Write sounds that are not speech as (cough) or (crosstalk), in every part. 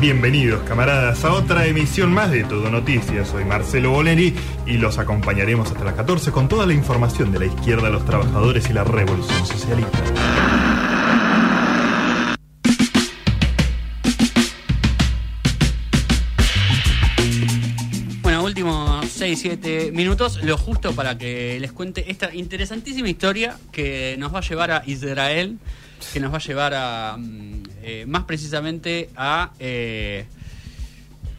Bienvenidos, camaradas, a otra emisión más de Todo Noticias. Soy Marcelo Boleri y los acompañaremos hasta las 14 con toda la información de la izquierda, los trabajadores y la revolución socialista. Últimos 6, 7 minutos, lo justo para que les cuente esta interesantísima historia que nos va a llevar a Israel, que nos va a llevar a, mm, eh, más precisamente a eh,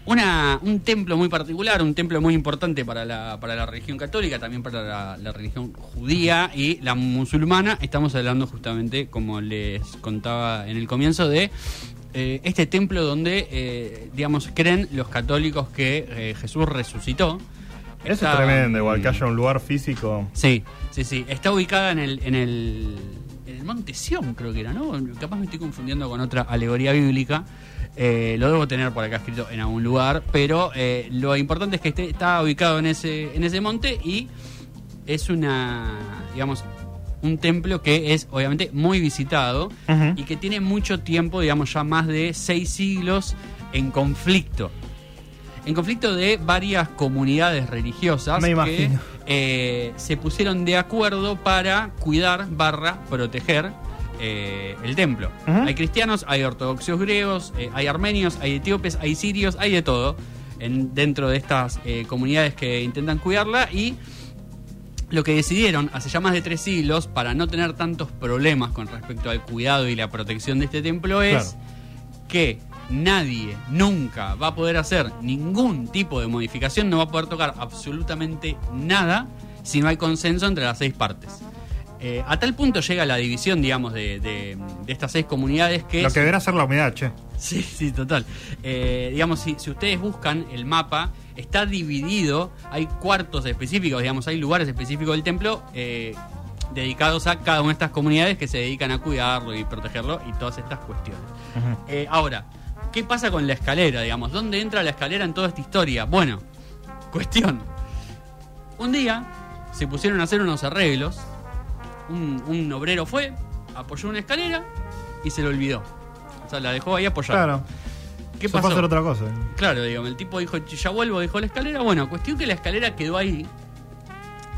una, un templo muy particular, un templo muy importante para la, para la religión católica, también para la, religión judía y la musulmana. Estamos hablando justamente, como les contaba en el comienzo, de eh, este templo donde, digamos, creen los católicos que Jesús resucitó. Eso Está- es tremendo, igual que haya un lugar físico. Sí, sí, sí. Está ubicada en el, en el, en el Monte Sión, creo que era, ¿no? Capaz me estoy confundiendo con otra alegoría bíblica. Eh, lo debo tener por acá escrito en algún lugar, pero eh, lo importante es que esté, está ubicado en ese, en ese monte y es una, digamos, un templo que es obviamente muy visitado y que tiene mucho tiempo, digamos ya más de seis siglos en conflicto. En conflicto de varias comunidades religiosas Me que eh, se pusieron de acuerdo para cuidar barra proteger eh, el templo. Hay cristianos, hay ortodoxos griegos, eh, hay armenios, hay etíopes, hay sirios, hay de todo en, dentro de estas comunidades que intentan cuidarla y lo que decidieron hace ya más de tres siglos para no tener tantos problemas con respecto al cuidado y la protección de este templo es Claro. que nadie nunca va a poder hacer ningún tipo de modificación, no va a poder tocar absolutamente nada si no hay consenso entre las seis partes. Eh, a tal punto llega la división, digamos, de, de- de estas seis comunidades que... Lo es- que deberá ser la humedad, che. Sí, sí, total. Eh, digamos, si, si ustedes buscan el mapa, está dividido, hay cuartos específicos, digamos, hay lugares específicos del templo eh, dedicados a cada una de estas comunidades que se dedican a cuidarlo y protegerlo y todas estas cuestiones. Eh, ahora, ¿qué pasa con la escalera, digamos? ¿Dónde entra la escalera en toda esta historia? Bueno, cuestión. Un día se pusieron a hacer unos arreglos, un, un obrero fue, apoyó una escalera y se lo olvidó. O sea, la dejó ahí apoyada. Claro. ¿Qué Se pasó? puede hacer otra cosa. Claro, digo, el tipo dijo, ya vuelvo, dejó la escalera. Bueno, cuestión que la escalera quedó ahí.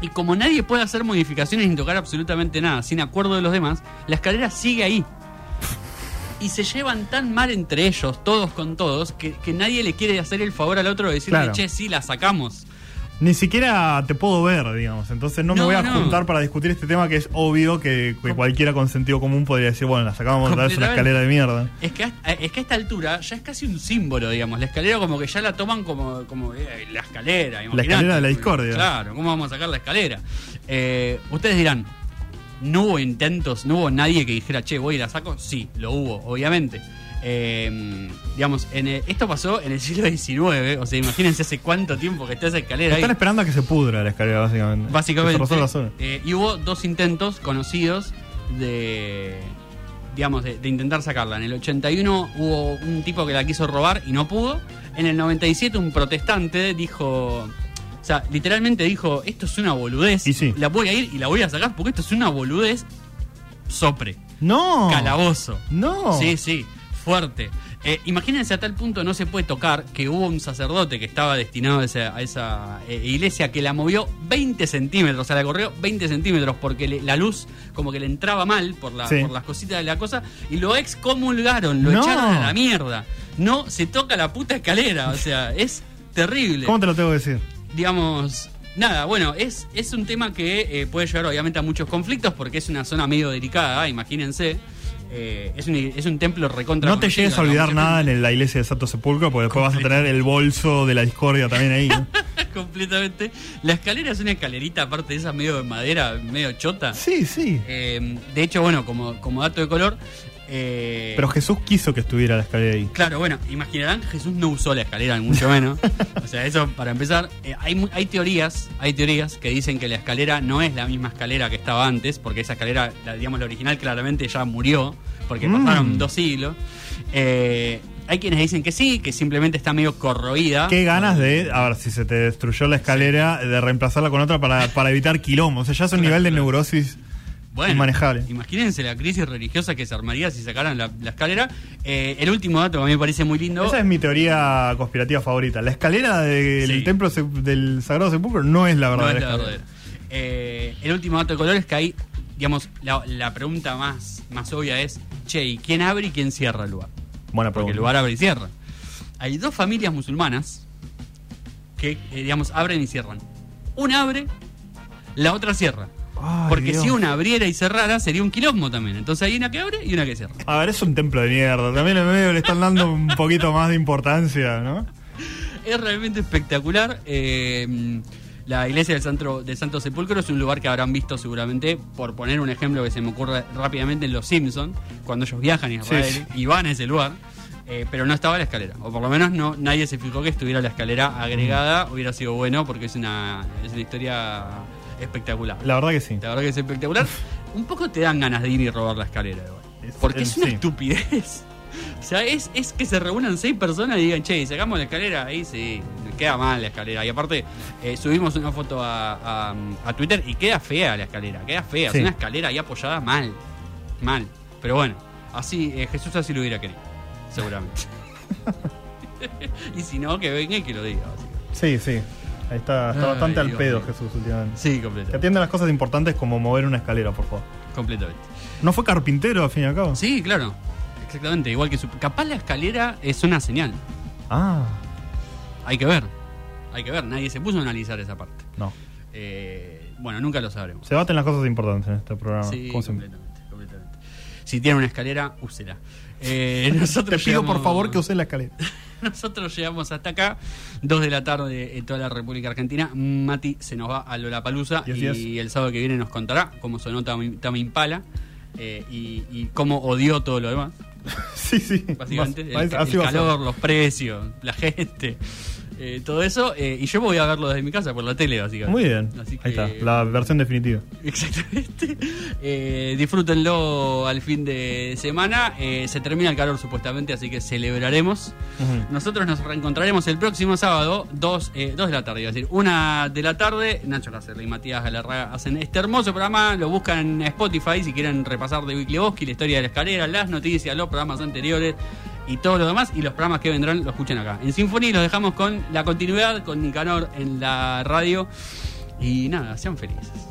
Y como nadie puede hacer modificaciones sin tocar absolutamente nada, sin acuerdo de los demás, la escalera sigue ahí. Y se llevan tan mal entre ellos, todos con todos, que, que nadie le quiere hacer el favor al otro de decirle, Claro. che, sí, la sacamos. Ni siquiera te puedo ver, digamos. Entonces no, me voy a no. juntar para discutir este tema que es obvio que, que cualquiera con sentido común podría decir, bueno, la sacamos otra vez una escalera de mierda. Es que, a- es que a esta altura ya es casi un símbolo, digamos. La escalera como que ya la toman como, como eh, la escalera. imaginate. escalera de la discordia. Claro, ¿cómo vamos a sacar la escalera? Eh, ustedes dirán, ¿no hubo intentos, no hubo nadie que dijera, che, voy y la saco? Sí, lo hubo, obviamente. Eh, digamos, en el- esto pasó en el siglo XIX, o sea, imagínense hace cuánto tiempo que está esa escalera ahí. Están esperando a que se pudra la escalera, básicamente. Básicamente. Eh, y hubo dos intentos conocidos de. Digamos, de, de intentar sacarla. En el 81 hubo un tipo que la quiso robar y no pudo. En el 97 un protestante dijo. O sea, literalmente dijo: Esto es una boludez. Y sí. La voy a ir y la voy a sacar porque esto es una boludez. Sopre. No. Calabozo. No. Sí, sí, fuerte. Eh, imagínense a tal punto no se puede tocar que hubo un sacerdote que estaba destinado a esa, a esa, eh, iglesia que la movió 20 centímetros, o sea, la corrió 20 centímetros porque le- la luz como que le entraba mal por, la- Sí. por las cositas de la cosa y lo excomulgaron, lo No. echaron a la mierda. No se toca la puta escalera, o sea, es terrible ¿Cómo te lo tengo que decir? Digamos, nada, bueno, es, es un tema que eh, puede llevar obviamente a muchos conflictos porque es una zona medio delicada, imagínense. Eh, es, un, es un templo recontra. No te llegues a olvidar nada en la iglesia de Santo Sepulcro, porque después vas a tener el bolso de la discordia también ahí. ¿no? (laughs) completamente. La escalera es una escalerita, aparte de esa medio de madera, medio chota. Sí, sí. Eh, de hecho, bueno, como, como dato de color. Eh, Pero Jesús quiso que estuviera la escalera ahí. Claro, bueno, imaginarán, Jesús no usó la escalera, ni mucho menos. (laughs) o sea, eso para empezar. Eh, hay, teorías, hay teorías que dicen que la escalera no es la misma escalera que estaba antes, porque esa escalera, la, digamos, la original claramente ya murió, porque Mm. pasaron dos siglos. Eh, hay quienes dicen que sí, que simplemente está medio corroída. Qué ganas de, a ver, si se te destruyó la escalera, de reemplazarla con otra para, para evitar quilombo. O sea, ya es un Claro, nivel de claro. neurosis Bueno, Inmanejable. Imagínense la crisis religiosa que se armaría si sacaran la, la escalera. Eh, el último dato que a mí me parece muy lindo. Esa es mi teoría conspirativa favorita. La escalera del Sí. templo se- del Sagrado Sepulcro no es la No verdadera es la verdadera. Eh, el último dato de color es que ahí, digamos, la, la pregunta más, más obvia es, che, ¿y quién abre y quién cierra el lugar? Buena Porque pregunta. el lugar abre y cierra. Hay dos familias musulmanas que, eh, digamos, abren y cierran. Una abre, la otra cierra. Ay, Porque Dios. si una abriera y cerrara, sería un quilombo también. Entonces hay una que abre y una que cierra. A ver, es un templo de mierda. También en medio le están dando un poquito más de importancia, ¿no? Es realmente espectacular. Eh, la iglesia del Santo, del Santo Sepulcro es un lugar que habrán visto seguramente, por poner un ejemplo que se me ocurre rápidamente en Los Simpsons, cuando ellos viajan a Israel Sí, y van a ese lugar, eh, pero no estaba la escalera. O por lo menos no nadie se fijó que estuviera la escalera agregada. Hubiera sido bueno porque es una, es una historia espectacular. La verdad que sí. La verdad que es espectacular. (laughs) Un poco te dan ganas de ir y robar la escalera, igual. Porque es una sí. estupidez. O sea, es, es que se reúnan seis personas y digan, che, sacamos la escalera, ahí sí, queda mal la escalera. Y aparte, eh, subimos una foto a, a- a Twitter y queda fea la escalera, queda fea. Sí. Es una escalera ahí apoyada mal, mal. Pero bueno, así, eh, Jesús así lo hubiera querido, seguramente. (laughs) (laughs) y si no, que venga y que lo diga. Sí, sí. Está, está Ay, bastante al pedo mío. Jesús últimamente. Sí, Que completamente. atiende las cosas importantes como mover una escalera, por favor. completamente. ¿No fue carpintero al fin y al cabo? Sí, claro. Exactamente, igual que su... Capaz la escalera es una señal. Ah, Hay que ver. Hay que ver. Nadie se puso a analizar esa parte. no. Eh, bueno, nunca lo sabremos. Se baten las cosas importantes en este programa. Sí, completamente, completamente. Si tiene una escalera, úsela. Eh, (laughs) Te pido por favor que uses la escalera. (laughs) (laughs) Nosotros llegamos hasta acá, dos de la tarde en toda la República Argentina. Mati se nos va a Lollapalooza y yes. el sábado que viene nos contará cómo sonó Tame Tame Impala eh, y, y cómo odió todo lo demás. (laughs) sí, sí. básicamente. El, calor, los precios, la gente, eh, todo eso. eh, y yo voy a verlo desde mi casa por la tele, básicamente. Muy bien. Así Ahí que- está, la versión definitiva. (laughs) Exactamente. Eh, disfrútenlo al fin de semana. Eh, se termina el calor supuestamente, así que celebraremos. Nosotros nos reencontraremos el próximo sábado, 2 de la tarde, iba a decir, 1 de la tarde. Nacho Lacerda y Matías Galarraga hacen este hermoso programa. Lo buscan en Spotify si quieren repasar de Weekly Bosque, la historia de la escalera, las noticias, los programas anteriores y todo lo demás. Y los programas que vendrán lo escuchan acá. En Symphony los dejamos con la continuidad, con Nicanor en la radio. Y nada, sean felices.